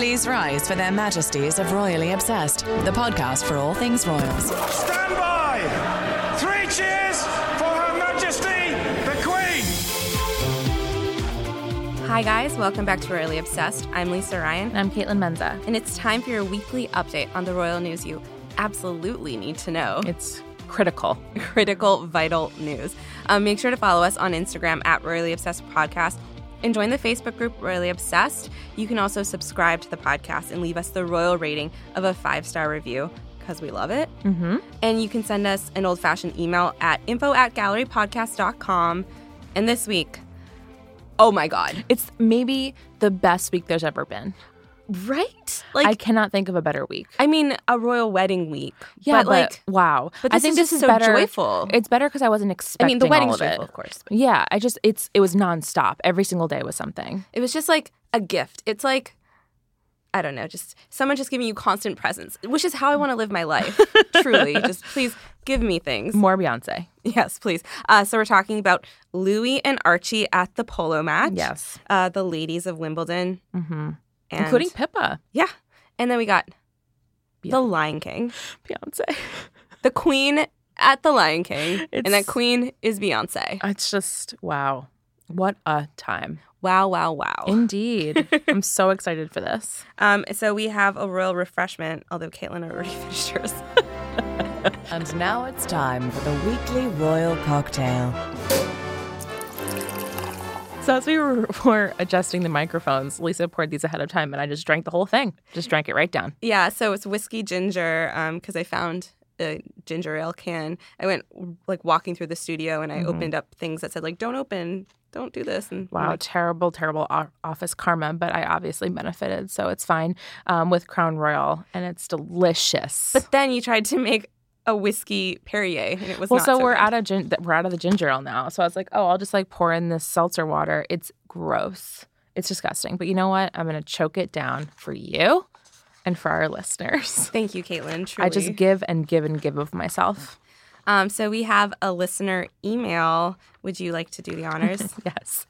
Please rise for their majesties of Royally Obsessed, the podcast for all things royals. Stand by! Three cheers for Her Majesty the Queen! Hi, guys. Welcome back to Royally Obsessed. I'm Lisa Ryan, And I'm Caitlin Menza. and it's time for your weekly update on the royal news you absolutely need to know. It's critical. critical, vital news. Um, make sure to follow us on Instagram at Royally Obsessed Podcast and join the Facebook group Royally Obsessed. You can also subscribe to the podcast and leave us the royal rating of a five star review because we love it. Mm-hmm. And you can send us an old fashioned email at info at gallerypodcast.com. And this week, oh my God. It's maybe the best week there's ever been. Right? Like I cannot think of a better week. I, mean, a royal wedding week. Yeah, but, like, wow. but I think is this just is so better. joyful. It's better because I wasn't I expecting. mean, the wedding's of it. of course. but- Yeah, I just it's it was nonstop. Every single day was something. It was just like a gift. It's like I don't know, just someone just giving you constant presents, which is how I want to live my life. Truly, just please give me things. More Beyonce. Yes, please. Uh, so we're talking about Louis and Archie at the polo match. Yes. uh, the ladies of Wimbledon, Mm-hmm. And, Including Pippa. yeah, and then we got Beyonce. the Lion King, Beyonce. the Queen at the Lion King, and that Queen is Beyonce. It's just wow. What a time. Wow, wow, wow. Indeed. I'm so excited for this. Um, so we have a royal refreshment, although Caitlin already finished hers. And now it's time for the weekly royal cocktail. So as we were, were adjusting the microphones, Lisa poured these ahead of time and I just drank the whole thing. Just drank it right down. Yeah, so it's whiskey ginger because I found a ginger ale can. I went like walking through the studio and I opened up things that said like "Don't open, don't do this." And Wow, like, terrible, terrible office karma, but I obviously benefited, so it's fine um, with Crown Royal, and it's delicious. but then you tried to make a whiskey Perrier, and it was well, not so, so we're good. out of gin- we're out of the ginger ale now. So I was like, oh, I'll just like pour in this seltzer water. It's gross. It's disgusting. But you know what? I'm gonna choke it down for you and for our listeners. Thank you, Caitlin. Truly. I just give and give and give of myself. um, so we have a listener email. Would you like to do the honors? Yes.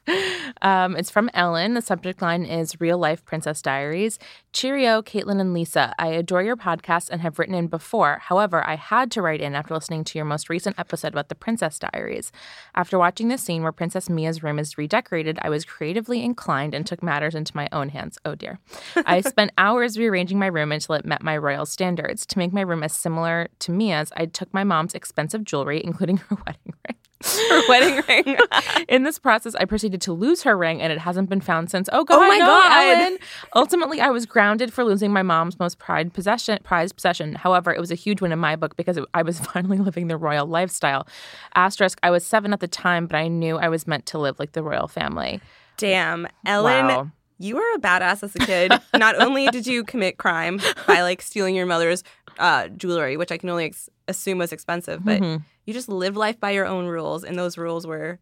Um, it's from Ellen. The subject line is Real Life Princess Diaries. Cheerio, Caitlin and Lisa. I adore your podcast and have written in before. However, I had to write in after listening to your most recent episode about the Princess Diaries. After watching the scene where Princess Mia's room is redecorated, I was creatively inclined and took matters into my own hands. Oh dear. I spent hours rearranging my room until it met my royal standards. To make my room as similar to Mia's, I took my mom's expensive jewelry, including her wedding ring. Her wedding ring. In this process, I proceeded to lose her ring, and it hasn't been found since. Oh God! Oh my no, God. Ellen. Ultimately, I was grounded for losing my mom's most prized possession. Prized possession. However, it was a huge win in my book because it, I was finally living the royal lifestyle. Asterisk: I was seven at the time, but I knew I was meant to live like the royal family. Damn, Ellen. Wow. You were a badass as a kid. Not only did you commit crime by like stealing your mother's uh, jewelry, which I can only ex- assume was expensive, but Mhm. You just lived life by your own rules, and those rules were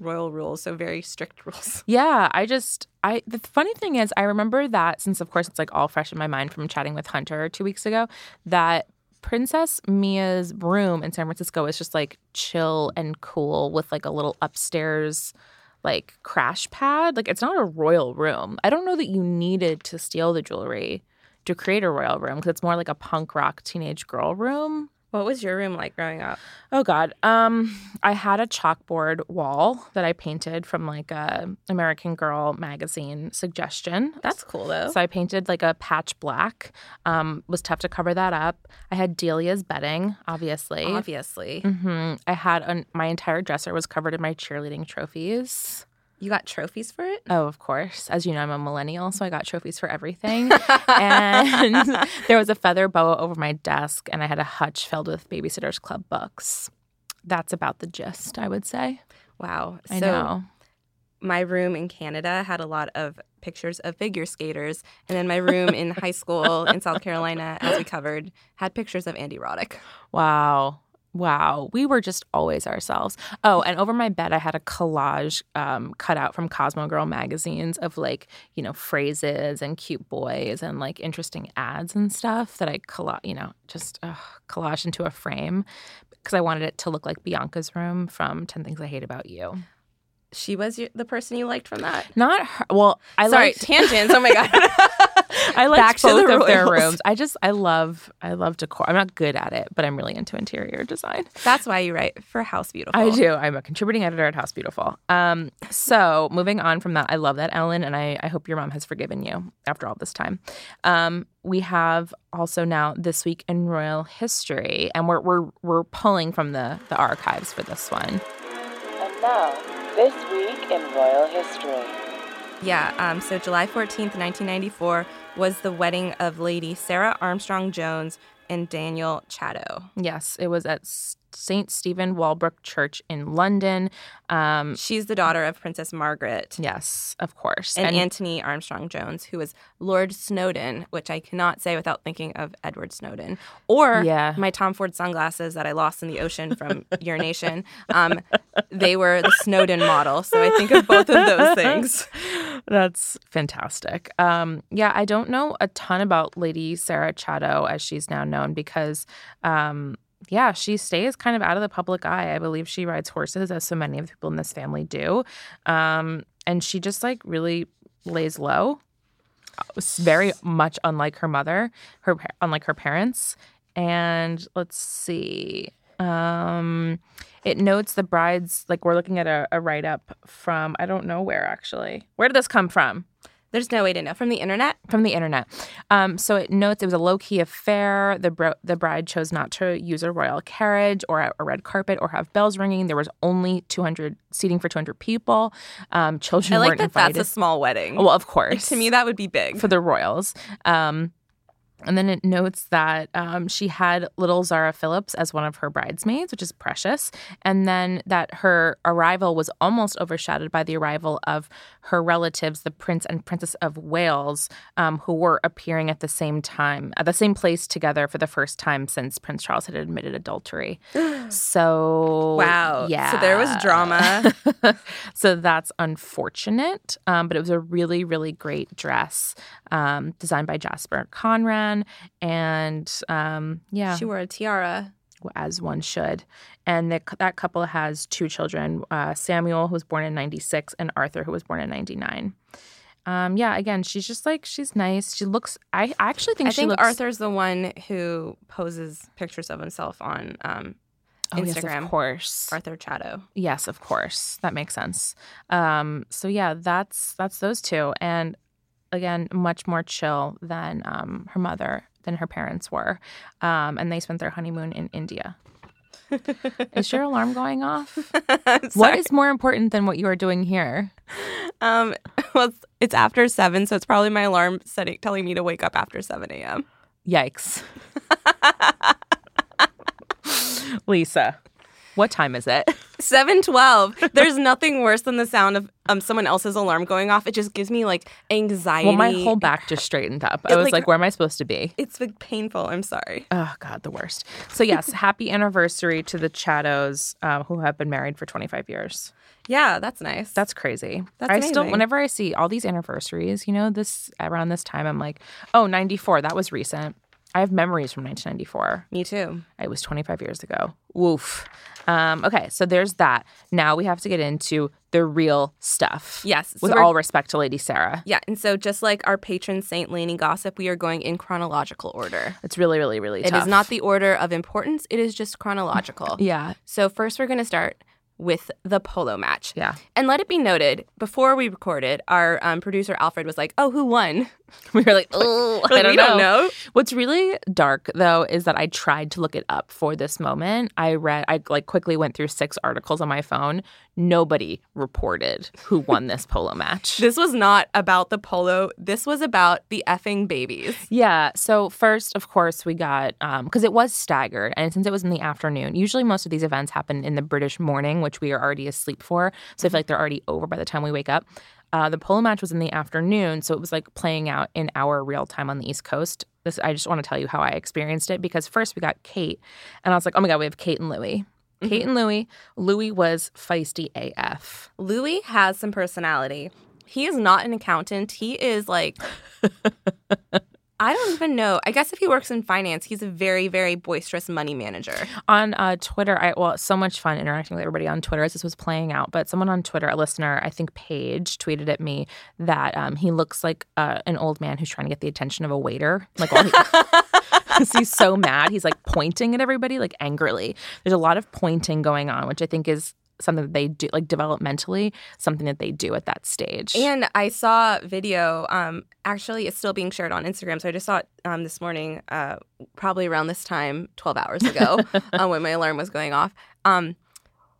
royal rules, so very strict rules. Yeah, I just I the funny thing is I remember that since of course it's like all fresh in my mind from chatting with Hunter 2 weeks ago that Princess Mia's room in San Francisco is just like chill and cool with like a little upstairs like crash pad. Like it's not a royal room. I don't know that you needed to steal the jewelry to create a royal room because it's more like a punk rock teenage girl room. What was your room like growing up? Oh God. Um, I had a chalkboard wall that I painted from like a American Girl magazine suggestion. That's cool though. So I painted like a patch black. Um, was tough to cover that up. I had Delia's bedding, obviously. Obviously, hmm I had an, my entire dresser was covered in my cheerleading trophies. You got trophies for it. Oh, of course. As you know, I'm a millennial, so I got trophies for everything. and there was a feather boa over my desk, and I had a hutch filled with Babysitters Club books. That's about the gist, I would say. Wow. So I know. my room in Canada had a lot of pictures of figure skaters, and then my room in high school in South Carolina, as we covered, had pictures of Andy Roddick. Wow. Wow. We were just always ourselves. Oh, and over my bed, I had a collage um, cut out from Cosmo Girl magazines of like, you know, phrases and cute boys and like interesting ads and stuff that I collage, you know, just uh, collage into a frame because I wanted it to look like Bianca's room from 10 Things I Hate About You. She was your, the person you liked from that. Not her. Well, I Sorry, liked tangents. Oh my god. I Back liked to the both of their rooms. I just I love I love decor. I'm not good at it, but I'm really into interior design. That's why you write for House Beautiful. I do. I'm a contributing editor at House Beautiful. Um, so moving on from that, I love that Ellen, and I, I hope your mom has forgiven you after all this time. Um, we have also now this week in royal history, and we're we're we're pulling from the the archives for this one. And now, this week in royal history. Yeah, um, so July 14th, 1994 was the wedding of Lady Sarah Armstrong Jones and Daniel Chatto. Yes, it was at St. Stephen Walbrook Church in London. Um, She's the daughter of Princess Margaret yes, of course. and, Antony Armstrong Jones, who was Lord Snowdon, which I cannot say without thinking of Edward Snowden, or Yeah. my Tom Ford sunglasses that I lost in the ocean from urination. Um, they were the Snowdon model, so I think of both of those things. That's fantastic. Um, yeah, I don't know a ton about Lady Sarah Chatto as she's now known because, um, yeah, she stays kind of out of the public eye. I believe she rides horses, as so many of the people in this family do. Um, and she just like really lays low. Very much unlike her mother, her unlike her parents. And let's see. Um, it notes the bride's like we're looking at a, a write up from I don't know where actually. Where did this come from? There's no way to know from the internet. From the internet. Um, so it notes it was a low key affair. The bro- the bride chose not to use a royal carriage or a, a red carpet or have bells ringing. There was only 200 seating for 200 people. Um, children I like weren't that invited. that's a small wedding. well, of Like, course. to me, that would be big. for the royals. Um, and then it notes that um, she had little Zara Phillips as one of her bridesmaids, which is precious. And then that her arrival was almost overshadowed by the arrival of her relatives, the Prince and Princess of Wales, um, who were appearing at the same time, at the same place together for the first time since Prince Charles had admitted adultery. so, wow. Yeah. So there was drama. so that's unfortunate. Um, but it was a really, really great dress um, designed by Jasper Conran. And um, yeah, She wore a tiara. as one should. And the, that couple has two children uh, Samuel, who was born in 96, and Arthur, who was born in 99. Um, yeah, again, she's just like, she's nice. She looks, I, I actually think I she think looks. Arthur's the one who poses pictures of himself on um, oh, yes, Instagram. of course. Arthur Chatto. Yes, of course. That makes sense. Um, so yeah, that's that's those two. And again, much more chill than um, her mother, than her parents were. Um, and they spent their honeymoon in India. is your alarm going off? what is more important than what you are doing here? Um, well, it's, it's after seven, so it's probably my alarm setting telling me to wake up after seven a.m. Yikes. Lisa, what time is it? Seven twelve. There's nothing worse than the sound of um someone else's alarm going off. It just gives me like anxiety. Well, my whole back just straightened up. I was like- like, where am I supposed to be? It's like painful. I'm sorry. Oh God, the worst. So yes, happy anniversary to the Chattos, uh, who have been married for 25 years. Yeah, that's nice. That's crazy. That's I still, amazing. whenever I see all these anniversaries, you know, this around this time, I'm like, oh, 94, that was recent. I have memories from 1994. me too. It was 25 years ago. Woof. Um, okay, so there's that. Now we have to get into the real stuff. Yes, With all respect to Lady Sarah. Yeah, and so just like our patron saint Lainey Gossip, we are going in chronological order. It's really, really, really tough. It is not the order of importance. It is just chronological. Yeah. So first, we're going to start with the polo match. Yeah. And let it be noted, before we recorded, our um, producer Alfred was like, "Oh, who won?" We were like, oh, I don't we know. don't know. What's really dark though is that I tried to look it up for this moment. I read, I like quickly went through six articles on my phone. Nobody reported who won this polo match. This was not about the polo. This was about the effing babies. Yeah. So first, of course, we got um, because it was staggered, and since it was in the afternoon, usually most of these events happen in the British morning, which which we are already asleep for. So I feel mm-hmm. like they're already over by the time we wake up. Uh, the polo match was in the afternoon, so it was like playing out in our real time on the East Coast. This I just want to tell you how I experienced it because first we got Kate, and I was like, oh my god, we have Kate and Louis. Kate and Louis. Louis was feisty AF. Louis has some personality. He is not an accountant. He is like I don't even know. I guess if he works in finance, he's a very, very boisterous money manager. on uh, Twitter, I well, so much fun interacting with everybody on Twitter as this was playing out. But someone on Twitter, a listener, I think Paige, tweeted at me that um, he looks like uh, an old man who's trying to get the attention of a waiter. Like while he, he's so mad, he's like pointing at everybody like angrily. There's a lot of pointing going on, which I think is something that they do, like developmentally, something that they do at that stage. And I saw video. Um, actually, it's still being shared on Instagram. So I just saw it um, this morning, uh, probably around this time, twelve hours ago, uh, when my alarm was going off. Um,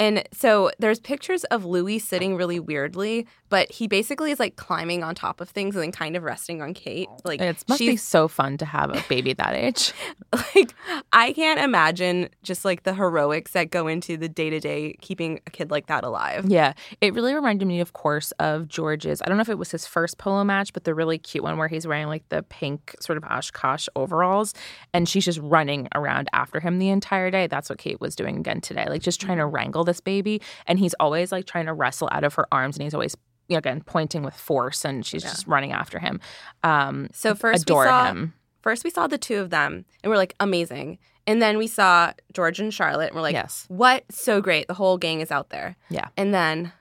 and so there's pictures of Louis sitting really weirdly, but he basically is like climbing on top of things and then kind of resting on Kate. Like it must be she's so fun to have a baby that age. like I can't imagine just like the heroics that go into the day to day keeping a kid like that alive. Yeah, it really reminded me, of course, of George's. I don't know if it was his first polo match, but the really cute one where he's wearing like the pink sort of Oshkosh overalls, and she's just running around after him the entire day. That's what Kate was doing again today, like just trying to wrangle this baby, and he's always like trying to wrestle out of her arms, and he's always you know, again pointing with force, and she's just running after him. Um, So first adore we saw him. first we saw the two of them and we're like amazing. And then we saw George and Charlotte and we're like, Yes. what? So great. The whole gang is out there. Yeah. And then,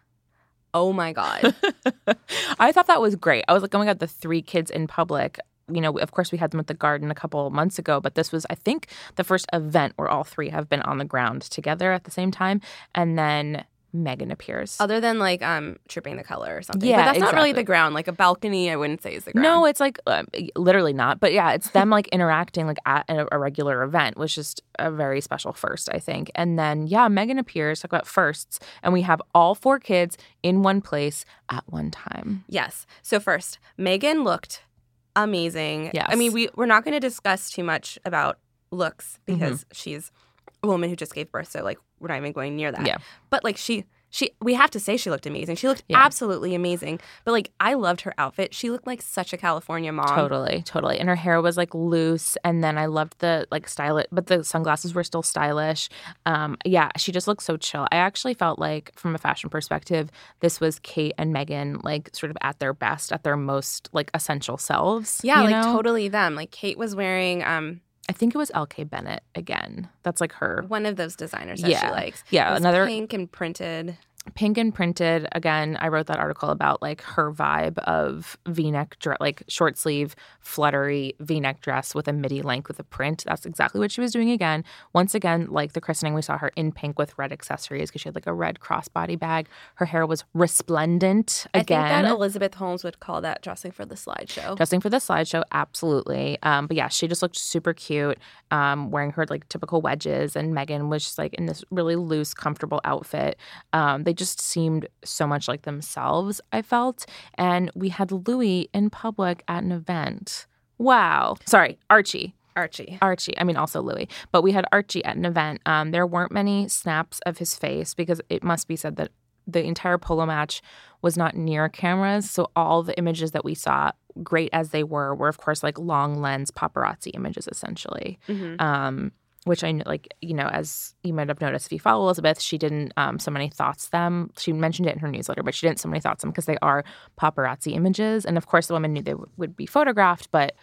oh my God. I thought that was great. I was like, oh my god, the three kids in public. You know, of course, we had them at the garden a couple months ago, but this was, I think, the first event where all three have been on the ground together at the same time. And then Meghan appears. Other than like um Trooping the Colour or something. Yeah, but that's not really the ground. Like a balcony, I wouldn't say is the ground. No, it's like um, literally not. But yeah, it's them like interacting like at a, a regular event, was just a very special first, I think. And then yeah, Meghan appears. Talk about firsts, and we have all four kids in one place at one time. Yes. So first, Meghan looked amazing. Yes. I mean, we we're not going to discuss too much about looks Mm-hmm. because she's a woman who just gave birth, so like we're not even going near that. Yeah. But like she she we have to say she looked amazing. She looked Yeah. absolutely amazing. But like I loved her outfit. She looked like such a California mom. Totally, totally. And her hair was like loose, and then I loved the like style it, but the sunglasses were still stylish. Um, yeah, she just looked so chill. I actually felt like, from a fashion perspective, this was Kate and Meghan like sort of at their best, at their most like essential selves. Yeah, like know? totally them. Like Kate was wearing um I think it was LK Bennett again. That's like her one of those designers that she likes. Yeah, another- pink and printed. Pink and printed again i wrote that article about like her vibe of v-neck dress like short sleeve fluttery v-neck dress with a midi length with a print. That's exactly what she was doing again. Once again like the christening we saw her in pink with red accessories because she had like a red crossbody bag. Her hair was resplendent again I think that Elizabeth Holmes would call that dressing for the slideshow. dressing for the slideshow absolutely. Um, but yeah she just looked super cute um, wearing her like typical wedges and meghan was just like in this really loose comfortable outfit. Um, they just seemed so much like themselves i felt and we had louis in public at an event wow sorry archie Archie. Archie, I mean also Louis, but we had Archie at an event. Um, there weren't many snaps of his face because it must be said that the entire polo match was not near cameras. So all the images that we saw, great as they were, were of course like long lens paparazzi images essentially. Mhm. Um, which I like, you know, as you might have noticed if you follow Elizabeth, she didn't um, so many thoughts them. She mentioned it in her newsletter, but she didn't so many thoughts them because they are paparazzi images. And of course, the women knew they w- would be photographed, but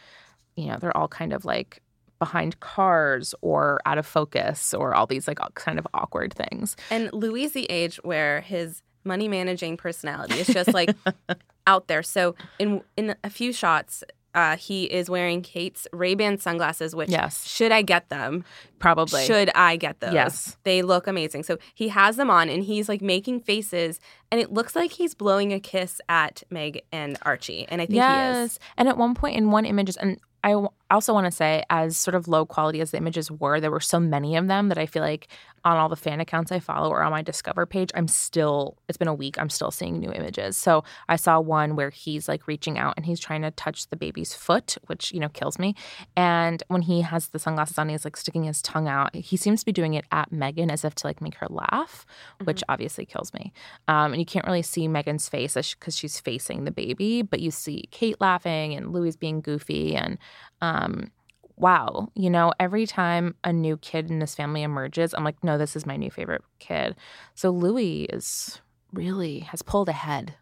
you know, they're all kind of like behind cars or out of focus or all these like kind of awkward things. And Louis the age where his money managing personality is just like out there. So in in a few shots, uh, he is wearing Kate's Ray Ban sunglasses. Which Yes. should I get them? Probably. Should I get those? Yes. they look amazing. So he has them on, and he's like making faces, and it looks like he's blowing a kiss at Meg and Archie, and I think he is. yes. And at one point in one images, and I also want to say, as sort of low quality as the images were, there were so many of them that I feel like on all the fan accounts I follow or on my Discover page, I'm still, it's been a week, I'm still seeing new images. So I saw one where he's like reaching out and he's trying to touch the baby's foot, which, you know, kills me. And when he has the sunglasses on, he's like sticking his tongue out. He seems to be doing it at Meghan as if to like make her laugh, which obviously kills me. Um, and you can't really see Meghan's face because she's facing the baby, but you see Kate laughing and Louis being goofy and, um, Um, wow, you know, every time a new kid in this family emerges, I'm like, no, this is my new favorite kid. So Louis is really has pulled ahead.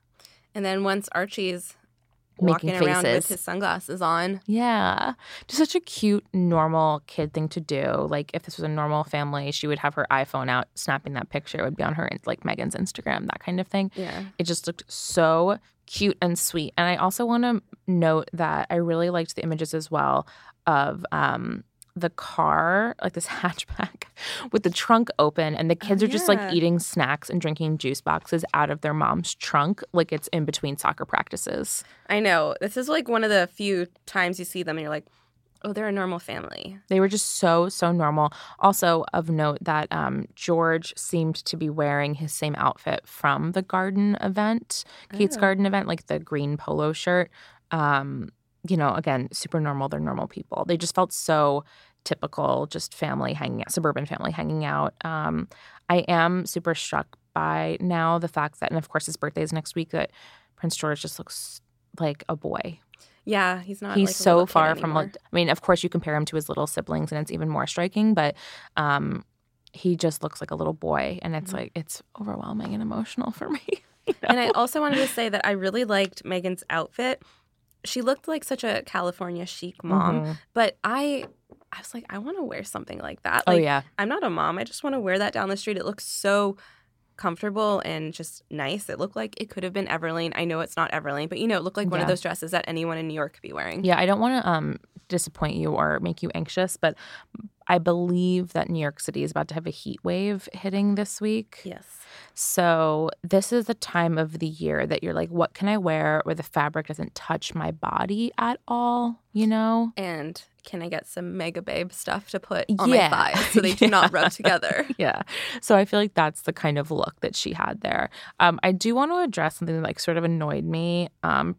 And then once Archie's Making walking around with his sunglasses on, Yeah. Just such a cute, normal kid thing to do. Like, if this was a normal family, she would have her iPhone out snapping that picture. It would be on her, like, Meghan's Instagram, that kind of thing. yeah, It just looked so cute and sweet. And I also want to note that I really liked the images as well of um, the car, like this hatchback with the trunk open, and the kids are just like eating snacks and drinking juice boxes out of their mom's trunk, like it's in between soccer practices. I know. This is like one of the few times you see them and you're like, oh, they're a normal family. They were just so, so normal. Also, of note that um, George seemed to be wearing his same outfit from the garden event, Kate's Oh. garden event, like the green polo shirt. Um, you know, again, super normal. They're normal people. They just felt so typical, just family hanging out, suburban family hanging out. Um, I am super struck by now the fact that, and of course, his birthday is next week, that Prince George just looks like a boy. Yeah, he's not. He's like, so far from. I mean, of course, you compare him to his little siblings, and it's even more striking. But um, he just looks like a little boy, and it's Mm-hmm. like it's overwhelming and emotional for me. you And I also wanted to say that I really liked Meghan's outfit. She looked like such a California chic mom, Mhm. but I I was like, I want to wear something like that. oh Like, yeah, I'm not a mom. I just want to wear that down the street. It looks so comfortable and just nice. It looked like it could have been Everlane. I know it's not Everlane, but you know, it looked like one of those dresses that anyone in New York could be wearing. yeah. I don't want to um disappoint you or make you anxious, but I believe that New York City is about to have a heat wave hitting this week. Yes. So this is the time of the year that you're like, what can I wear where the fabric doesn't touch my body at all? You know? And can I get some Mega Babe stuff to put on Yeah. my thighs so they do not rub together? yeah. So I feel like that's the kind of look that she had there. Um, I do want to address something that like sort of annoyed me. Um,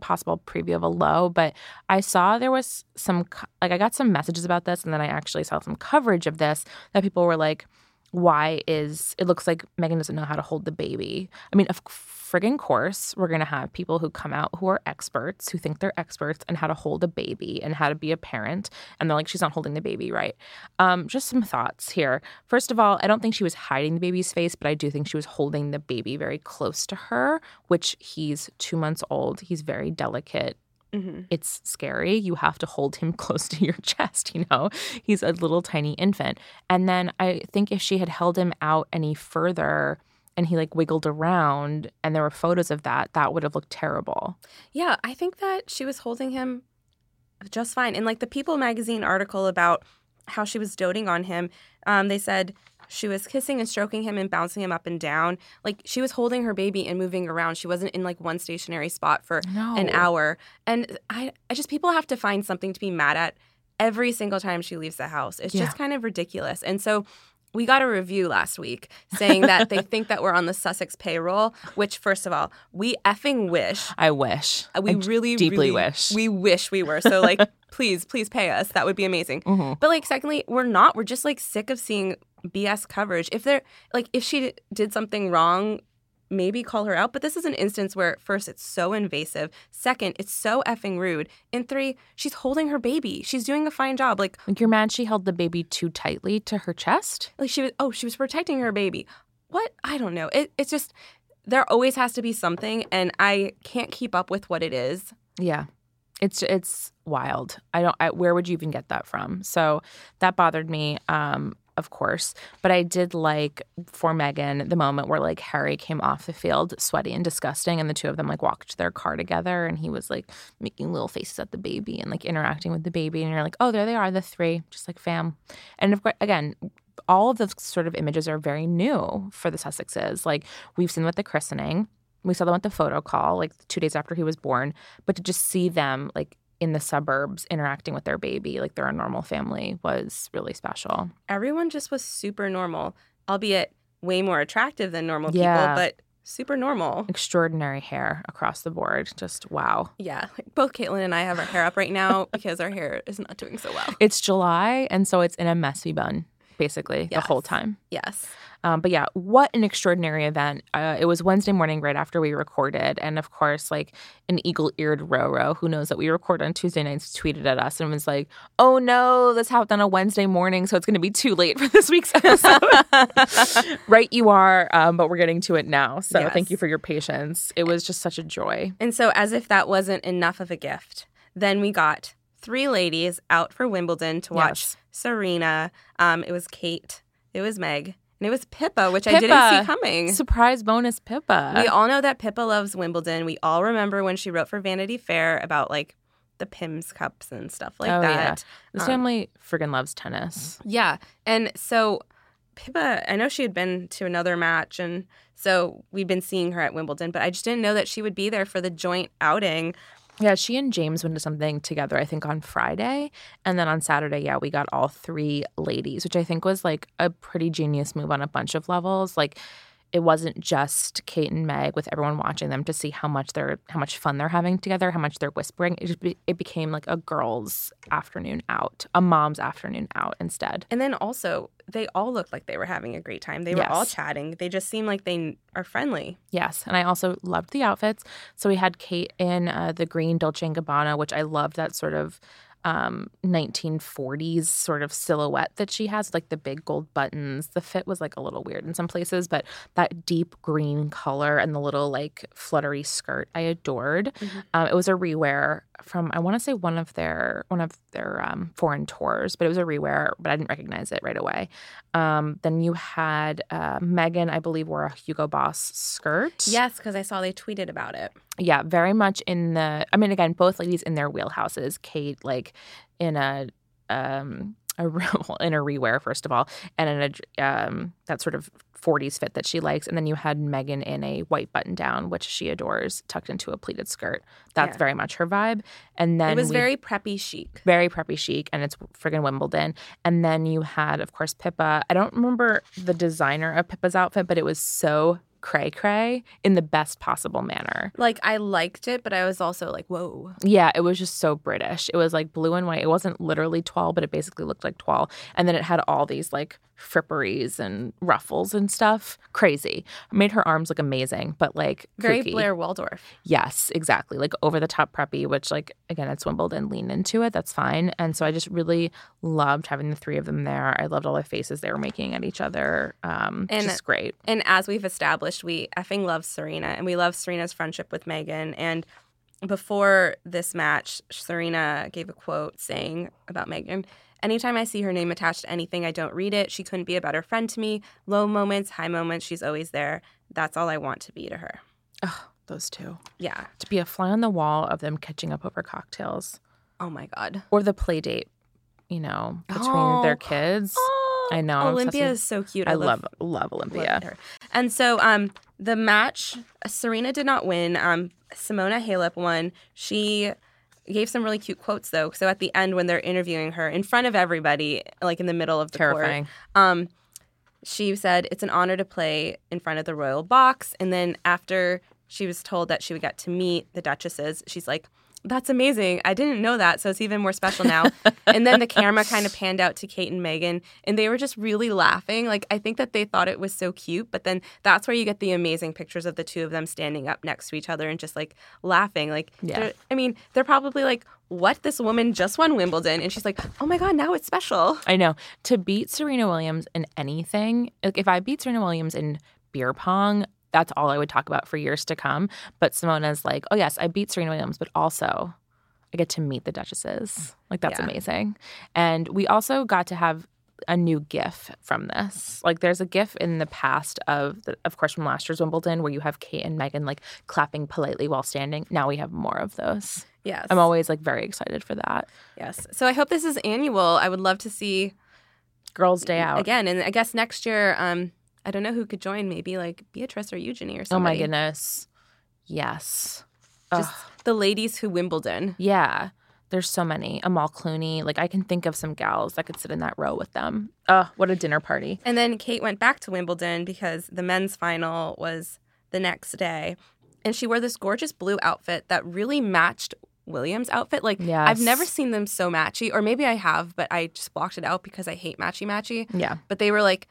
possible preview of a low, but I saw there was some like I got some messages about this, and then I actually saw some coverage of this that people were like, "Why is it looks like Meghan doesn't know how to hold the baby?" I mean, of friggin' course, we're gonna have people who come out who are experts, who think they're experts in how to hold a baby and how to be a parent, and they're like, "She's not holding the baby right." Um, just some thoughts here. First of all, I don't think she was hiding the baby's face, but I do think she was holding the baby very close to her, which he's two months old. He's very delicate. Hmm It's scary. You have to hold him close to your chest, you know? He's a little tiny infant. And then I think if she had held him out any further and he like wiggled around and there were photos of that, that would have looked terrible. Yeah, I think that she was holding him just fine. And like the People magazine article about how she was doting on him, um, they said she was kissing and stroking him and bouncing him up and down. Like she was holding her baby and moving around. She wasn't in like one stationary spot for No. an hour. And I, I just people have to find something to be mad at every single time she leaves the house. It's Yeah. just kind of ridiculous. And so we got a review last week saying that they think that we're on the Sussex payroll, which first of all, we effing wish. I wish. Uh, We I really, deeply really- wish. We wish we were. So, like, please, please pay us. That would be amazing. Mhm. But, like, secondly, we're not. We're just, like, sick of seeing BS coverage. If they're, like, if she d- did something wrong, maybe call her out. But this is an instance where, first, it's so invasive. Second, it's so effing rude. And three, she's holding her baby. She's doing a fine job. Like, Like you're mad she held the baby too tightly to her chest? like she was, oh, she was protecting her baby. What? I don't know. It, it's just, there always has to be something. And I can't keep up with what it is. Yeah. It's it's wild. I don't I, where would you even get that from? So that bothered me um of course, but I did like for Meghan the moment where like Harry came off the field sweaty and disgusting and the two of them like walked to their car together and he was like making little faces at the baby and like interacting with the baby and you're like, "Oh, there they are, the three, just like fam." And of course, again, all of those sort of images are very new for the Sussexes. Like we've seen at the christening, we saw them at the photo call, like two days after he was born. But to just see them like in the suburbs interacting with their baby like they're a normal family was really special. Everyone just was super normal, albeit way more attractive than normal Yeah. people, but super normal. Extraordinary hair across the board. Just wow. Yeah, like both Caitlin and I have our hair up right now because our hair is not doing so well. It's July, and so it's in a messy bun, basically, the whole time. Yes. Um, but yeah, what an extraordinary event. Uh, it was Wednesday morning right after we recorded. And of course, like an eagle eared Roro who knows that we record on Tuesday nights tweeted at us and was like, oh no, this happened on a Wednesday morning. So it's going to be too late for this week's episode. right, you are. Um, but we're getting to it now. So Yes. thank you for your patience. It was just such a joy. And so, as if that wasn't enough of a gift, then we got three ladies out for Wimbledon to watch Yes. Serena. Um, it was Kate, it was Meg, and it was Pippa, which I didn't see coming. Surprise bonus Pippa. we all know that Pippa loves Wimbledon. We all remember when she wrote for Vanity Fair about like the Pimm's cups and stuff like Oh, yeah. that. this Um, family friggin' loves tennis. Yeah. And so Pippa, I know she had been to another match and so we've been seeing her at Wimbledon, but I just didn't know that she would be there for the joint outing. Yeah, she and James went to something together, I think, on Friday. And then on Saturday, yeah, we got all three ladies, which I think was like a pretty genius move on a bunch of levels. Like, it wasn't just Kate and Meg with everyone watching them to see how much they're how much fun they're having together, how much they're whispering. It be, it became like a girls' afternoon out, a mom's afternoon out instead. And then also, they all looked like they were having a great time. They were all chatting. They just seem like they are friendly. Yes, and I also loved the outfits. So we had Kate in uh, the green Dolce and Gabbana, which I loved that sort of um 1940s sort of silhouette that she has like the big gold buttons. The fit was like a little weird in some places but that deep green color and the little like fluttery skirt i adored. Um, it was a rewear from i want to say one of their one of their um, foreign tours but it was a rewear but i didn't recognize it right away um, then you had uh, meghan i believe wore a hugo boss skirt Yes, because I saw they tweeted about it. yeah, very much in the. I mean, again, both ladies in their wheelhouses. Kate, like in a um a real in a rewear first of all, and in a um that sort of 40s fit that she likes, and then you had Meghan in a white button down, which she adores, tucked into a pleated skirt. That's Yeah. very much her vibe. And then it was we- very preppy chic. very preppy chic and it's friggin' Wimbledon. And then you had, of course, Pippa. I don't remember the designer of Pippa's outfit, but it was so cray cray in the best possible manner. Like, I liked it, but I was also like, whoa. Yeah, it was just so British. It was like blue and white. It wasn't literally toile, but it basically looked like toile. And then it had all these like fripperies and ruffles and stuff. Crazy. Made her arms look amazing, but like Very kooky. Blair Waldorf. Yes, exactly. Like over the top preppy, which like again, it's Wimbledon. Lean into it. That's fine. And so I just really loved having the three of them there. I loved all the faces they were making at each other. Um, And- just great. And as we've established, we effing love Serena and we love Serena's friendship with Meghan. And before this match, Serena gave a quote saying about Meghan Anytime I see her name attached to anything, I don't read it. She couldn't be a better friend to me. Low moments, high moments, she's always there. That's all I want to be to her. Oh, those two. Yeah. To be a fly on the wall of them catching up over cocktails Oh my God. or the play date, you know, between Oh. their kids. I know, Olympia is so cute. I love love loved Olympia. her. And so um the match Serena did not win. Um Simona Halep won. She gave some really cute quotes though. So at the end when they're interviewing her in front of everybody like in the middle of the Terrifying. court, um she said it's an honor to play in front of the royal box and then after she was told that she would get to meet the duchesses, she's like that's amazing. I didn't know that, so it's even more special now. and then the camera kind of panned out to Kate and Meghan, and they were just really laughing. Like, I think that they thought it was so cute, but then that's where you get the amazing pictures of the two of them standing up next to each other and just like laughing. Like, Yeah. I mean, they're probably like, what? This woman just won Wimbledon. And she's like, oh my God, now it's special. I know. To beat Serena Williams in anything, like if I beat Serena Williams in beer pong, that's all I would talk about for years to come. But Simona's like, oh, yes, I beat Serena Williams, but also I get to meet the Duchesses. Like, that's Yeah. amazing. And we also got to have a new GIF from this. Like, there's a GIF in the past of, the, of course, from last year's Wimbledon where you have Kate and Meghan like clapping politely while standing. Now we have more of those. Yes. I'm always like very excited for that. yes. So I hope this is annual. I would love to see Girls' Day Out. again. And I guess next year, um, I don't know who could join. Maybe like Beatrice or Eugenie or something. Oh my goodness. Yes. Just Ugh. the ladies who Wimbledon. Yeah. There's so many. Amal Clooney. Like I can think of some gals that could sit in that row with them. Uh, what a dinner party. And then Kate went back to Wimbledon because the men's final was the next day. And she wore this gorgeous blue outfit that really matched William's outfit. Like, I've never seen them so matchy, or maybe I have, but I just blocked it out because I hate matchy matchy. Yeah. But they were like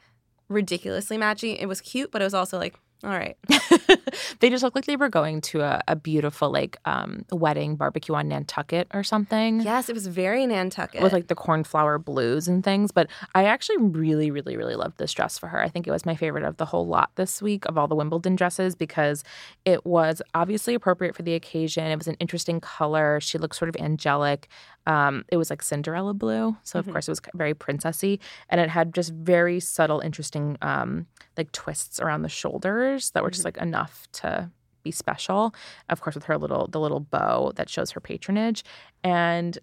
ridiculously matchy. It was cute, but it was also like, all right. they just looked like they were going to a, a beautiful like um wedding barbecue on Nantucket or something. Yes, it was very Nantucket. with like the cornflower blues and things. But I actually really, really, really loved this dress for her. I think it was my favorite of the whole lot this week of all the Wimbledon dresses because it was obviously appropriate for the occasion. It was an interesting color. She looked sort of angelic. Um, it was like Cinderella blue, so of course it was very princessy, and it had just very subtle, interesting um, like twists around the shoulders that were just like enough to be special. Of course, with her little the little bow that shows her patronage, and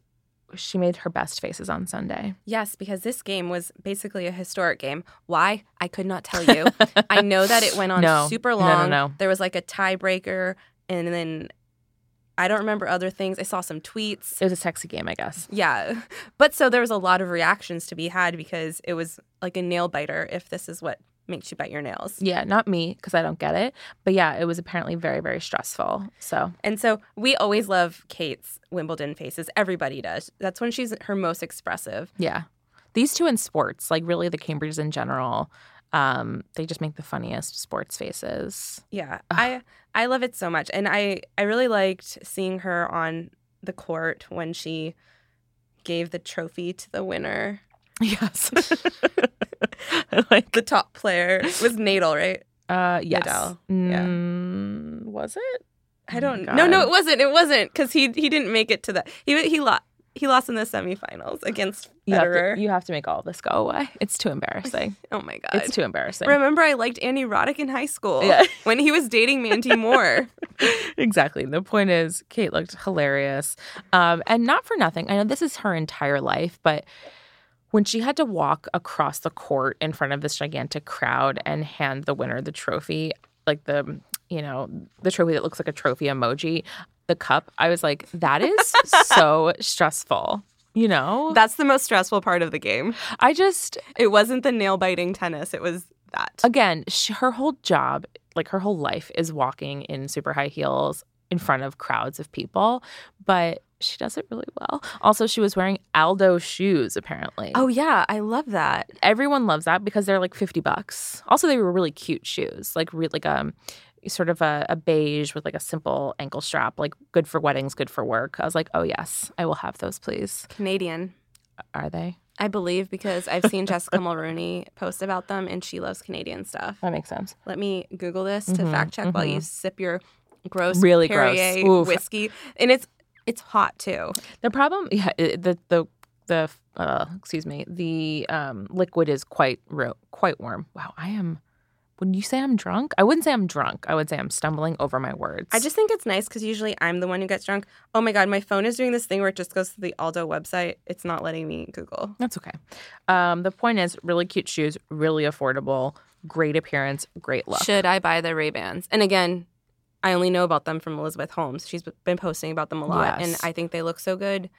she made her best faces on Sunday. Yes, because this game was basically a historic game. Why? I could not tell you. I know that it went on No. super No, no, long. no. There was like a tiebreaker, and then I don't remember other things. I saw some tweets. It was a sexy game, I guess. Yeah. But so there was a lot of reactions to be had because it was like a nail biter if this is what makes you bite your nails. Yeah, not me because I don't get it, but yeah, it was apparently very, very stressful. So And so we always love Kate's Wimbledon faces. Everybody does. That's when she's her most expressive. yeah, these two in sports, like really the Cambridges in general, um, they just make the funniest sports faces. Yeah, I I love it so much, and I I really liked seeing her on the court when she gave the trophy to the winner. Yes, like The top player was Nadal, right? uh, yes, Nadal, yeah. Mm, was it? I Oh don't. my no, no, it wasn't. It wasn't because he he didn't make it to the he he lost he lost in the semifinals against You have, Federer. to, you have to make all of this go away. It's too embarrassing. oh my god, It's too embarrassing. Remember, I liked Andy Roddick in high school Yeah. when he was dating Mandy Moore. exactly. The point is, Kate looked hilarious. Um, and not for nothing. I know this is her entire life, but when she had to walk across the court in front of this gigantic crowd and hand the winner the trophy, like the, you know, the trophy that looks like a trophy emoji, the cup, I was like, that is so stressful. You know, That's the most stressful part of the game. I just, It wasn't the nail biting tennis. It was that. again, she, her whole job, like her whole life, is walking in super high heels in front of crowds of people, but she does it really well. Also, she was wearing Aldo shoes, apparently. Oh yeah, I love that. everyone loves that because they're like 50 bucks. Also, they were really cute shoes, like re- like um sort of a, a beige with like a simple ankle strap, like good for weddings, good for work. I was like, oh yes, I will have those, please. Canadian. Are they? I believe because I've seen Jessica Mulroney post about them and she loves Canadian stuff. That makes sense. Let me Google this to Mhm, fact check while you sip your gross Really gross. Perrier Oof. whiskey. And it's it's hot too. The problem, yeah, the the the uh, excuse me, the um, liquid is quite ro- quite warm. Wow, I am. When you say I'm drunk, I wouldn't say I'm drunk. I would say I'm stumbling over my words. I just think it's nice because usually I'm the one who gets drunk. Oh my god, my phone is doing this thing where it just goes to the Aldo website. It's not letting me Google. that's okay. Um, the point is, really cute shoes, really affordable, great appearance, great look. Should I buy the Ray Bans? And again, I only know about them from Elizabeth Holmes. She's been posting about them a lot, and I think they look so good.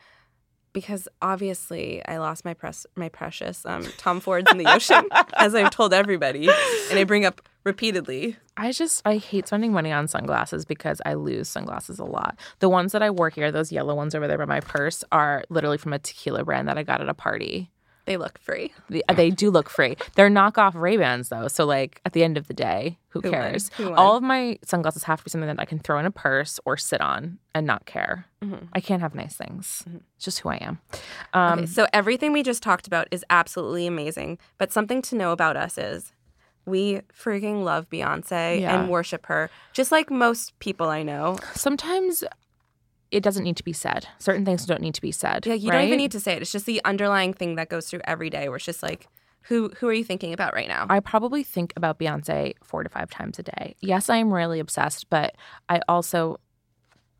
Because obviously, I lost my press, my precious um, Tom Fords in the ocean, as I've told everybody, and I bring up repeatedly. I just I hate spending money on sunglasses because I lose sunglasses a lot. The ones that I wore here, those yellow ones over there by my purse, are literally from a tequila brand that I got at a party. They look free. The- They do look free. They're knockoff Ray Bans though, so like at the end of the day, who, Who won? cares? Who won? All of my sunglasses have to be something that I can throw in a purse or sit on and not care. Mhm. I can't have nice things. It's just who I am. Um, Okay, so everything we just talked about is absolutely amazing. But something to know about us is we freaking love Beyonce Yeah. and worship her, just like most people I know. Sometimes it doesn't need to be said. Certain things don't need to be said. Yeah, you don't even need to say it. It's just the underlying thing that goes through every day where it's just like, who who are you thinking about right now? I probably think about Beyonce four to five times a day. Yes, I am really obsessed, but I also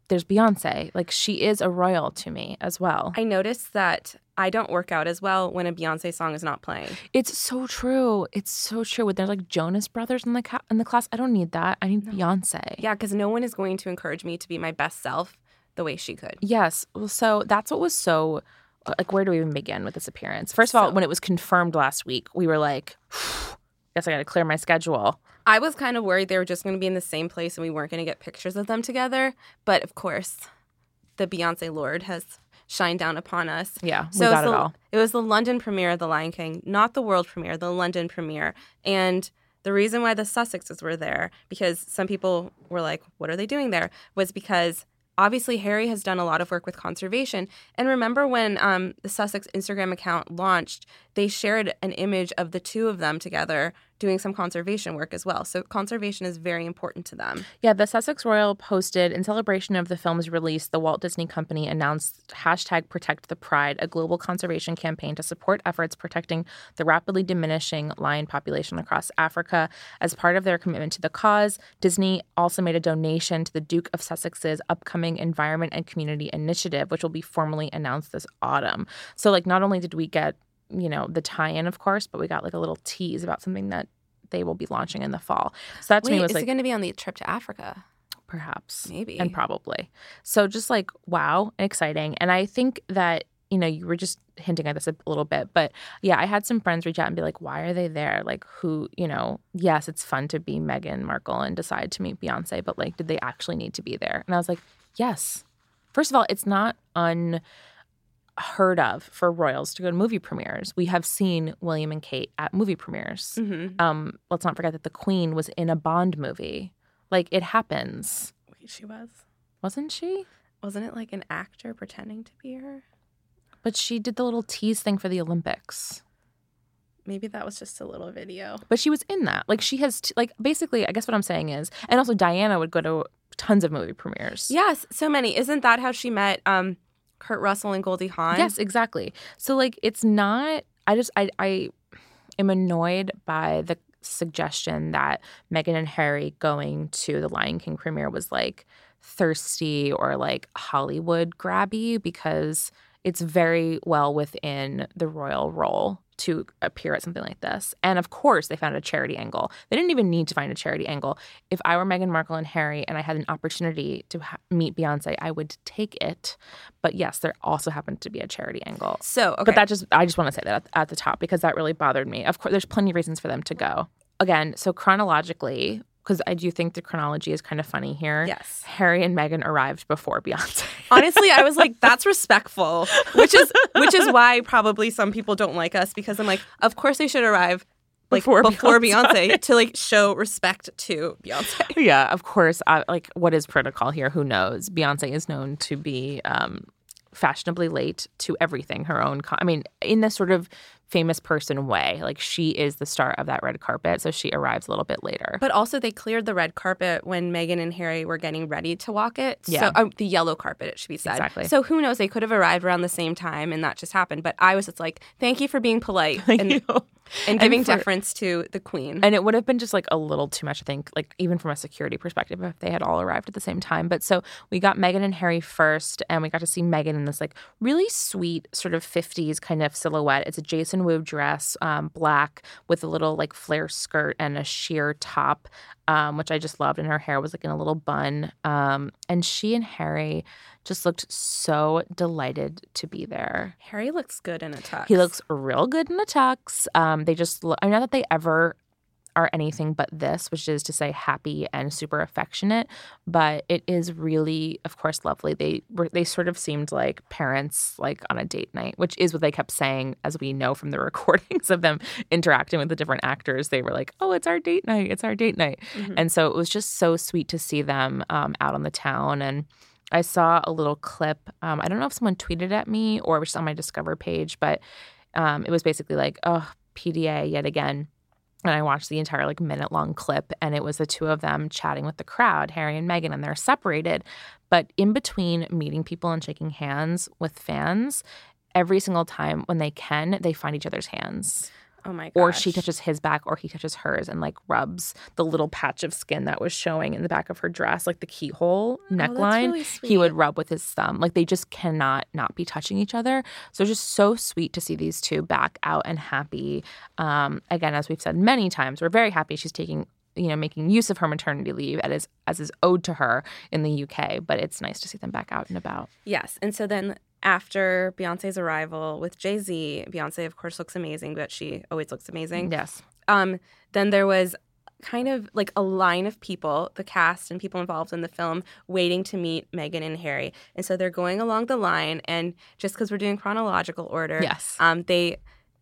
there's Beyonce. Like she is a royal to me as well. I noticed that I don't work out as well when a Beyonce song is not playing. It's so true. It's so true. When there's like Jonas Brothers in the ca- in the class, I don't need that. I need Beyonce. Yeah, because no one is going to encourage me to be my best self the way she could. Yes. Well, so that's what was so uh, like. Where do we even begin with this appearance? First of all, when it was confirmed last week, we were like, "Guess I got to clear my schedule." I was kind of worried they were just going to be in the same place and we weren't going to get pictures of them together. But of course, the Beyonce Lord has shined down upon us. Yeah, we So got it it all. It was the London premiere of The Lion King, not the world premiere, the London premiere. And the reason why the Sussexes were there, because some people were like, what are they doing there? Was because obviously Harry has done a lot of work with conservation. And remember when um, the Sussex Instagram account launched, they shared an image of the two of them together doing some conservation work as well. So conservation is very important to them. Yeah, the Sussex Royal posted in celebration of the film's release, the Walt Disney Company announced hashtag Protect the Pride, a global conservation campaign to support efforts protecting the rapidly diminishing lion population across Africa. As part of their commitment to the cause, Disney also made a donation to the Duke of Sussex's upcoming Environment and Community Initiative, which will be formally announced this autumn. So, like, not only did we get you know the tie-in of course but we got like a little tease about something that they will be launching in the fall. So that to Wait, me was is like it going to be on the trip to Africa? perhaps. Maybe. and probably. So just like wow exciting. And i think that you know you were just hinting at this a little bit but yeah i had some friends reach out and be like why are they there? Like who you know yes it's fun to be Meghan Markle and decide to meet Beyonce but like did they actually need to be there? And i was like yes. First of all it's not un heard of for royals to go to movie premieres we have seen william and kate at movie premieres Mm-hmm. um let's not forget that the queen was in a bond movie like it happens Wait, she was? wasn't she Wasn't it like an actor pretending to be her? But she did the little tease thing for the Olympics. Maybe that was just a little video. But she was in that. Like she has, t- like basically, I guess what I'm saying is, and also Diana would go to tons of movie premieres. Yes, so many. Isn't that how she met um, Kurt Russell and Goldie Hawn? Yes, exactly. So like, it's not. I just, I, I am annoyed by the suggestion that Meghan and Harry going to the Lion King premiere was like thirsty or like Hollywood grabby because it's very well within the royal role to appear at something like this. And of course, they found a charity angle. They didn't even need to find a charity angle. If I were Meghan Markle and Harry and I had an opportunity to ha- meet Beyonce, I would take it. But yes, there also happened to be a charity angle. So, okay. But that just, I just want to say that at, at the top because that really bothered me. Of course, there's plenty of reasons for them to go. Again, so chronologically, because I do think the chronology is kind of funny here. Yes. Harry and Meghan arrived before Beyonce. Honestly, I was like, that's respectful, which is which is why probably some people don't like us because I'm like, of course they should arrive like Before before, Beyonce. Beyonce. to like show respect to Beyonce. yeah, of course. I, like, what is protocol here? Who knows? Beyonce is known to be um, fashionably late to everything. Her own, con- I mean, in this sort of famous person way. Like, she is the star of that red carpet, so she arrives a little bit later. But also, they cleared the red carpet when Meghan and Harry were getting ready to walk it. Yeah. So, um, the yellow carpet, it should be said. Exactly. So who knows? They could have arrived around the same time, and that just happened. But I was just like, thank you for being polite and, You know? and giving for- deference to the queen. And it would have been just like a little too much, I think, like even from a security perspective, if they had all arrived at the same time. But so we got Meghan and Harry first, and we got to see Meghan in this like really sweet sort of 50s kind of silhouette. It's a Jason Wu dress, um, black with a little like flare skirt and a sheer top, um, which I just loved. And her hair was like in a little bun. Um, and she and Harry just looked so delighted to be there. Harry looks good in a tux. He looks real good in a tux. Um, they just look, I mean, not that they ever are anything but this, which is to say happy and super affectionate, but it is really, of course, lovely. They were, they sort of seemed like parents, like on a date night, which is what they kept saying, as we know from the recordings of them interacting with the different actors. They were like, "Oh, it's our date night. It's our date night," and so it was just so sweet to see them um, out on the town and. I saw a little clip. Um, I don't know if someone tweeted at me or it was on my Discover page, but um, it was basically like, oh, PDA yet again. And I watched the entire like minute long clip, and it was the two of them chatting with the crowd, Harry and Meghan, and they're separated. But in between meeting people and shaking hands with fans, every single time when they can, they find each other's hands Oh my god. or she touches his back or he touches hers and like rubs the little patch of skin that was showing in the back of her dress like the keyhole neckline really he would rub with his thumb like they just cannot not be touching each other so just so sweet to see these two back out and happy um again as we've said many times we're very happy she's taking you know, making use of her maternity leave as as is owed to her in the UK. But it's nice to see them back out and about. Yes. And so then after Beyonce's arrival with Jay Z, Beyonce, of course, looks amazing, but she always looks amazing. Yes. Um, then there was kind of like a line of people, the cast and people involved in the film, waiting to meet Meghan and Harry. And so they're going along the line, and just because we're doing chronological order, Yes. um, they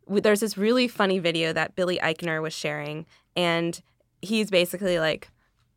w- there's this really funny video that Billy Eichner was sharing, and he's basically like.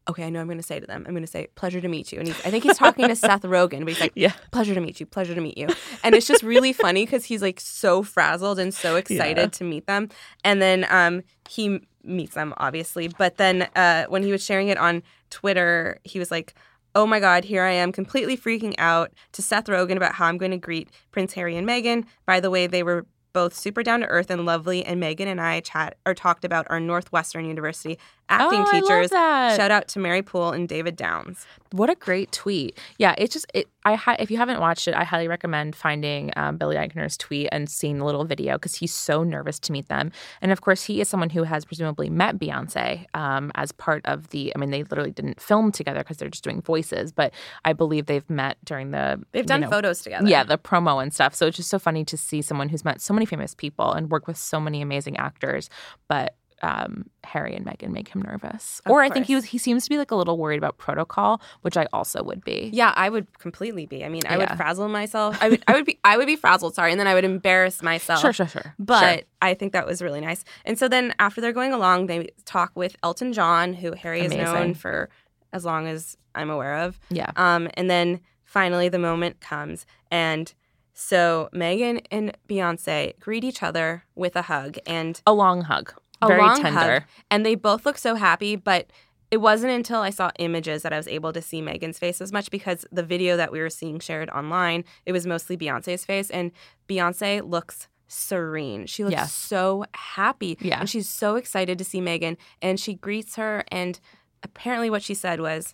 Okay, I know I'm going to say to them. I'm going to say, "Pleasure to meet you." And he's, I think he's talking to Seth Rogen, but he's like, Yeah. pleasure to meet you pleasure to meet you and it's just really funny because he's like so frazzled and so excited Yeah. to meet them and then um he meets them obviously but then uh when he was sharing it on twitter he was like oh my god here i am completely freaking out to seth rogen about how i'm going to greet prince harry and meghan by the way they were both super down to earth and lovely and meghan and i chat or talked about our northwestern university acting Oh, teachers. shout out to mary poole and david downs What a great tweet! Yeah, it's just it. I hi- if you haven't watched it, I highly recommend finding um, Billy Eichner's tweet and seeing the little video because he's so nervous to meet them. And of course, he is someone who has presumably met Beyonce um, as part of the. I mean, they literally didn't film together because they're just doing voices, but I believe they've met during the. they've done know, photos together Yeah, the promo and stuff. So it's just so funny to see someone who's met so many famous people and worked with so many amazing actors, but um, Harry and Meghan make him nervous. Of or I think he was he seems to be like a little worried about protocol, which I also would be. Yeah, I would completely be. I mean, I would Yeah. frazzle myself. I would, I would be, I would be frazzled. Sorry, and then I would embarrass myself. Sure, sure, sure. But Sure. I think that was really nice. And so then after they're going along, they talk with Elton John, who Harry has known for as long as I'm aware of. yeah. Um, and then finally the moment comes, and so Meghan and Beyonce greet each other with a hug, and A long hug. A Very long tender. hug, and they both look so happy. But it wasn't until I saw images that I was able to see Meghan's face as much because the video that we were seeing shared online, it was mostly Beyonce's face, and Beyonce looks serene. She looks Yes. so happy, Yeah. and she's so excited to see Meghan, and she greets her, and apparently what she said was,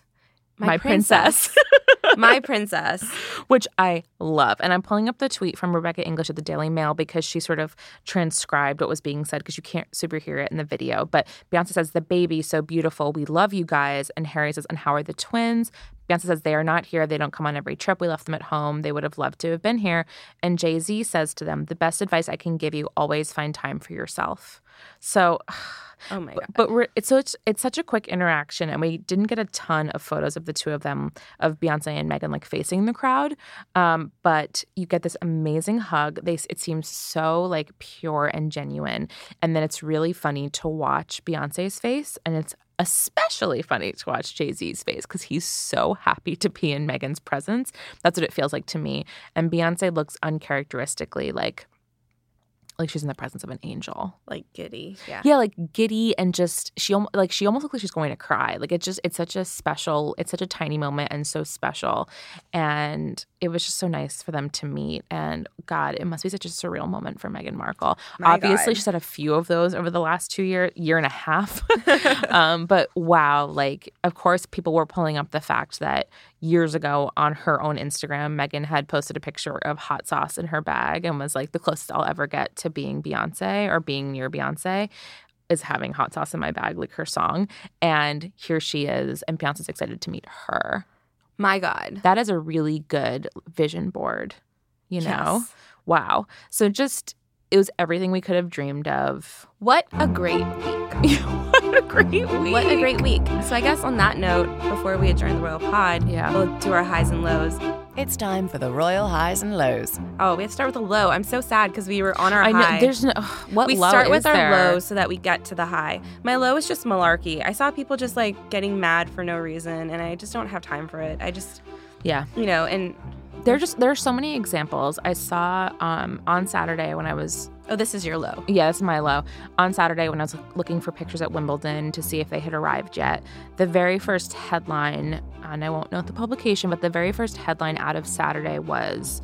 "My, My princess." princess. My princess. which I love. And I'm pulling up the tweet from Rebecca English at the Daily Mail because she sort of transcribed what was being said because you can't super hear it in the video. But Beyonce says, The baby, so beautiful. We love you guys. And Harry says, And how are the twins? Beyonce says, They are not here. They don't come on every trip. We left them at home. They would have loved to have been here. And Jay Z says to them, The best advice I can give you always find time for yourself. So, Oh my god. but we're it's so it's, it's such a quick interaction and we didn't get a ton of photos of the two of them of beyonce and meghan like facing the crowd. Um, but you get this amazing hug. They it seems so like pure and genuine. And then it's really funny to watch beyonce's face and it's especially funny to watch jay-z's face because he's so happy to be in meghan's presence. That's what it feels like to me. And beyonce looks uncharacteristically like like she's in the presence of an angel like giddy. Yeah. yeah like giddy and just she almost like she almost looks like she's going to cry like it's just it's such a special it's such a tiny moment and so special and it was just so nice for them to meet and god it must be such a surreal moment for Meghan Markle My obviously God. she's had a few of those over the last two year year and a half um but wow like of course people were pulling up the fact that years ago on her own Instagram Meghan had posted a picture of hot sauce in her bag and was like the closest I'll ever get to being Beyonce or being near Beyonce is having hot sauce in my bag, like her song. And here she is, and Beyonce's excited to meet her. My god. That is a really good vision board, you know? Yes. Wow. So just, it was everything we could have dreamed of. What a great week. what a great week. What a great week. So I guess on that note, before we adjourn the Royal Pod, Yeah. we'll do our highs and lows. It's time for the Royal Highs and Lows. Oh, we have to start with a low. I'm so sad because we were on our I know. high. There's no, ugh, what we low start with our there? low so that we get to the high. My low is just malarkey. I saw people just like getting mad for no reason, and I just don't have time for it. I just, Yeah. you know, and There just, there are so many examples. I saw um, on Saturday when I was oh, this is your low. Yeah, that's my low. On Saturday, when I was looking for pictures at Wimbledon to see if they had arrived yet, the very first headline, and I won't note the publication, but the very first headline out of Saturday was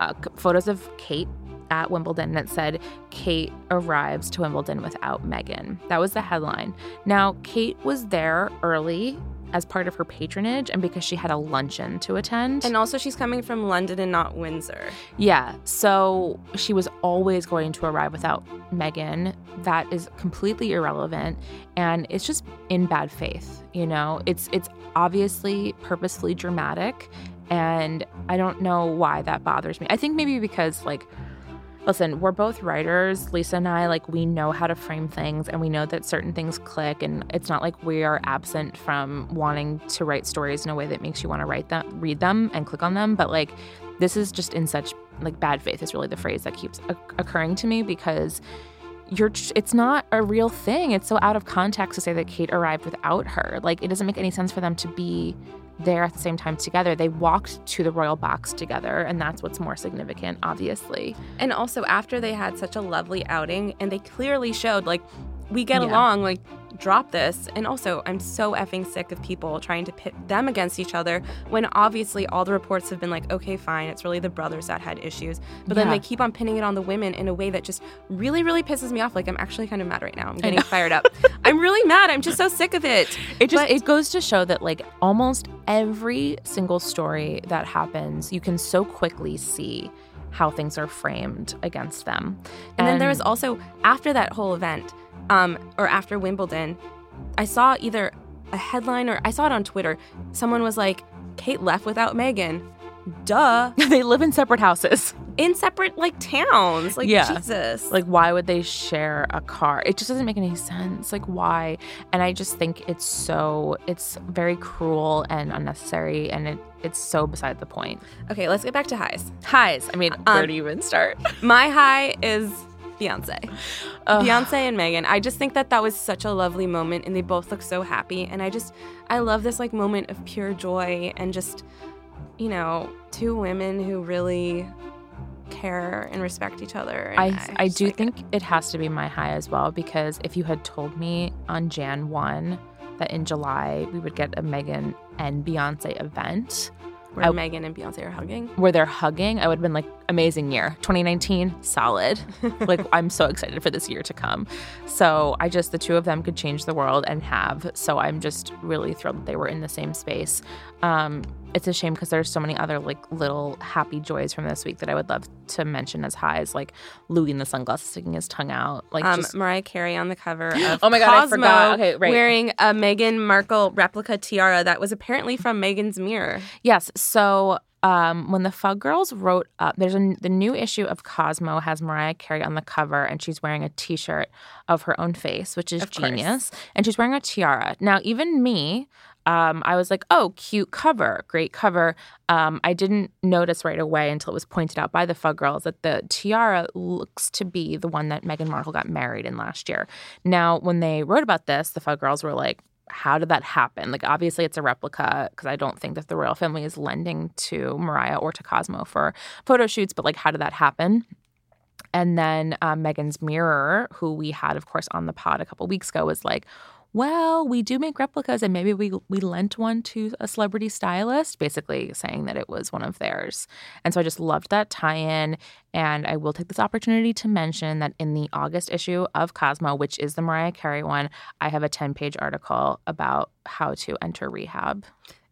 uh, photos of Kate at Wimbledon, and it said, Kate arrives to Wimbledon without Meghan. That was the headline. Now, Kate was there early as part of her patronage and because she had a luncheon to attend. And also, she's coming from London and not Windsor. Yeah. So she was always going to arrive without Meghan. That is completely irrelevant and it's just in bad faith, you know. It's it's obviously purposefully dramatic and I don't know why that bothers me. I think maybe because like listen, we're both writers, Lisa and I, like we know how to frame things and we know that certain things click and it's not like we are absent from wanting to write stories in a way that makes you want to write them, read them and click on them, but like this is just in such like bad faith is really the phrase that keeps occurring to me because you're it's not a real thing. It's so out of context to say that Kate arrived without her. Like it doesn't make any sense for them to be there at the same time together. They walked to the royal box together, and that's what's more significant, obviously. And also, after they had such a lovely outing, and they clearly showed, like, we get Yeah. along, like, drop this. And also, I'm so effing sick of people trying to pit them against each other when obviously all the reports have been like, okay, fine, it's really the brothers that had issues. But then they keep on pinning it on the women in a way that just really, really pisses me off. Like, I'm actually kind of mad right now. I'm getting fired up. I'm really mad. I'm just so sick of it. It just But- it goes to show that like almost every single story that happens, you can so quickly see how things are framed against them. And, then there was also after that whole event, um, or after Wimbledon, I saw either a headline or I saw it on Twitter. Someone was like, "Kate left without Meghan." Duh. they live in separate houses. In separate like towns. Like Yeah. Jesus. Like, why would they share a car? It just doesn't make any sense. Like, why? And I just think it's so, it's very cruel and unnecessary. And it, it's so beside the point. okay, let's get back to highs. Highs. I mean, where Um, do you even start? My high is Beyonce. Ugh. Beyonce and Meghan. I just think that that was such a lovely moment and they both look so happy and I just I love this like moment of pure joy and just you know, two women who really care and respect each other. I, I just do like it. think it has to be my high as well because if you had told me on Jan 1 that in July we would get a Meghan and Beyonce event where I- Meghan and Beyonce are hugging. where they're hugging, I would have been like, amazing year. 2019, solid. like, I'm so excited for this year to come. So, I just, the two of them could change the world and have. So, I'm just really thrilled that they were in the same space. Um, it's a shame because there's so many other like little happy joys from this week that I would love to mention as highs, like Louis in the sunglasses sticking his tongue out. Like, Um, just, Mariah Carey on the cover of Oh my God, I Cosmo forgot. Okay, right. wearing a Meghan Markle replica tiara that was apparently from Meghan's mirror. Yes. So um, when the Fug Girls wrote up, there's a, the new issue of Cosmo has Mariah Carey on the cover, and she's wearing a T-shirt of her own face, which is Of course. genius. And she's wearing a tiara. Now, even me. Um, I was like, oh, cute cover, great cover. Um, I didn't notice right away until it was pointed out by the Fug Girls that the tiara looks to be the one that Meghan Markle got married in last year. Now, when they wrote about this, the Fug Girls were like, how did that happen? Like, obviously, it's a replica because I don't think that the royal family is lending to Mariah or to Cosmo for photo shoots, but like, how did that happen? And then um, Meghan's Mirror, who we had, of course, on the pod a couple weeks ago, was like, well, we do make replicas, and maybe we we lent one to a celebrity stylist, basically saying that it was one of theirs. And so I just loved that tie-in. And I will take this opportunity to mention that in the August issue of Cosmo, which is the Mariah Carey one, I have a 10-page article about how to enter rehab.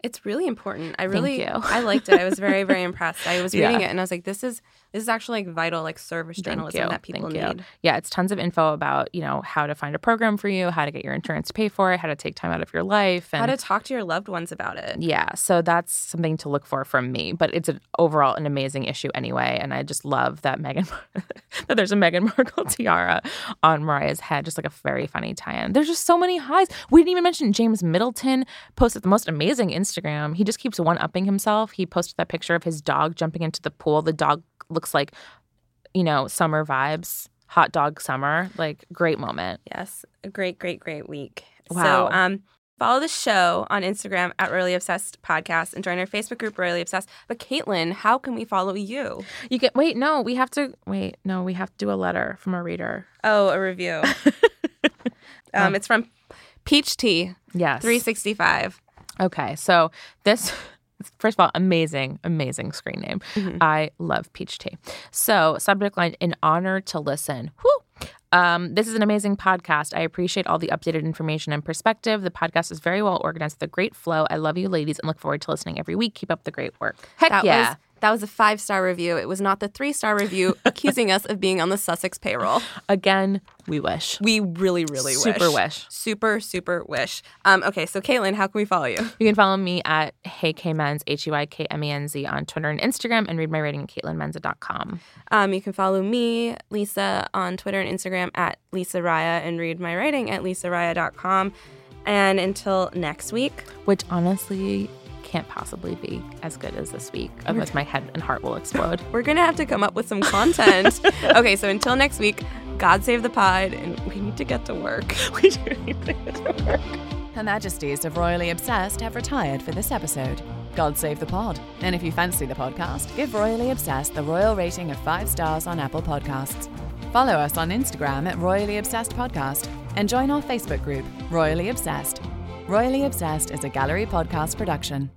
It's really important. I really. I liked it. I was very, very impressed. I was reading Yeah. it and I was like, this is this is actually like vital, like service Thank journalism you. that people Thank you. need. Yeah, it's tons of info about, you know, how to find a program for you, how to get your insurance to pay for it, how to take time out of your life. And How to talk to your loved ones about it. yeah, so that's something to look for from me. But it's an overall an amazing issue anyway, and I just love that Meghan that there's a Meghan Markle tiara on Mariah's head, just like a very funny tie-in. There's just so many highs. We didn't even mention James Middleton posted the most amazing Instagram. He just keeps one upping himself. He posted that picture of his dog jumping into the pool. The dog looks like, you know, summer vibes, hot dog summer. Like great moment. Yes, a great, great, great week. Wow. So, um, follow the show on Instagram at Royally Obsessed Podcast and join our Facebook group Royally Obsessed. But Caitlin, how can we follow you? You get wait, no, we have to wait, no, we have to do a letter from a reader. Oh, a review. um, it's from Peach Tea Yes. three sixty five. Okay, so this first of all, amazing, amazing screen name. I love peach tea. So subject line: In honor to listen. Whew. Um, this is an amazing podcast. I appreciate all the updated information and perspective. The podcast is very well organized with a great flow. I love you, ladies, and look forward to listening every week. Keep up the great work. Heck That yeah. was that was a five star review. It was not the three star review accusing us of being on the Sussex payroll. Again, we wish. We really, really wish. Super wish. wish. Super, super wish. Um, okay, so Caitlin, how can we follow you? You can follow me at Hey HeyKMenz, H E Y K M E N Z, on Twitter and Instagram, and read my writing at CaitlinMenza.com. Um, you can follow me, Lisa, on Twitter and Instagram at Lisa Ryan and read my writing at lisaryan.com. And until next week, Which honestly can't possibly be as good as this week. Otherwise, my head and heart will explode. we're going to have to come up with some content. okay, so until next week, God save the pod, and we need to get to work. we do need to get to work. Her Majesties of Royally Obsessed have retired for this episode. God save the pod. And if you fancy the podcast, give Royally Obsessed the royal rating of five stars on Apple Podcasts. Follow us on Instagram at Royally Obsessed Podcast and join our Facebook group, Royally Obsessed. Royally Obsessed is a gallery podcast production.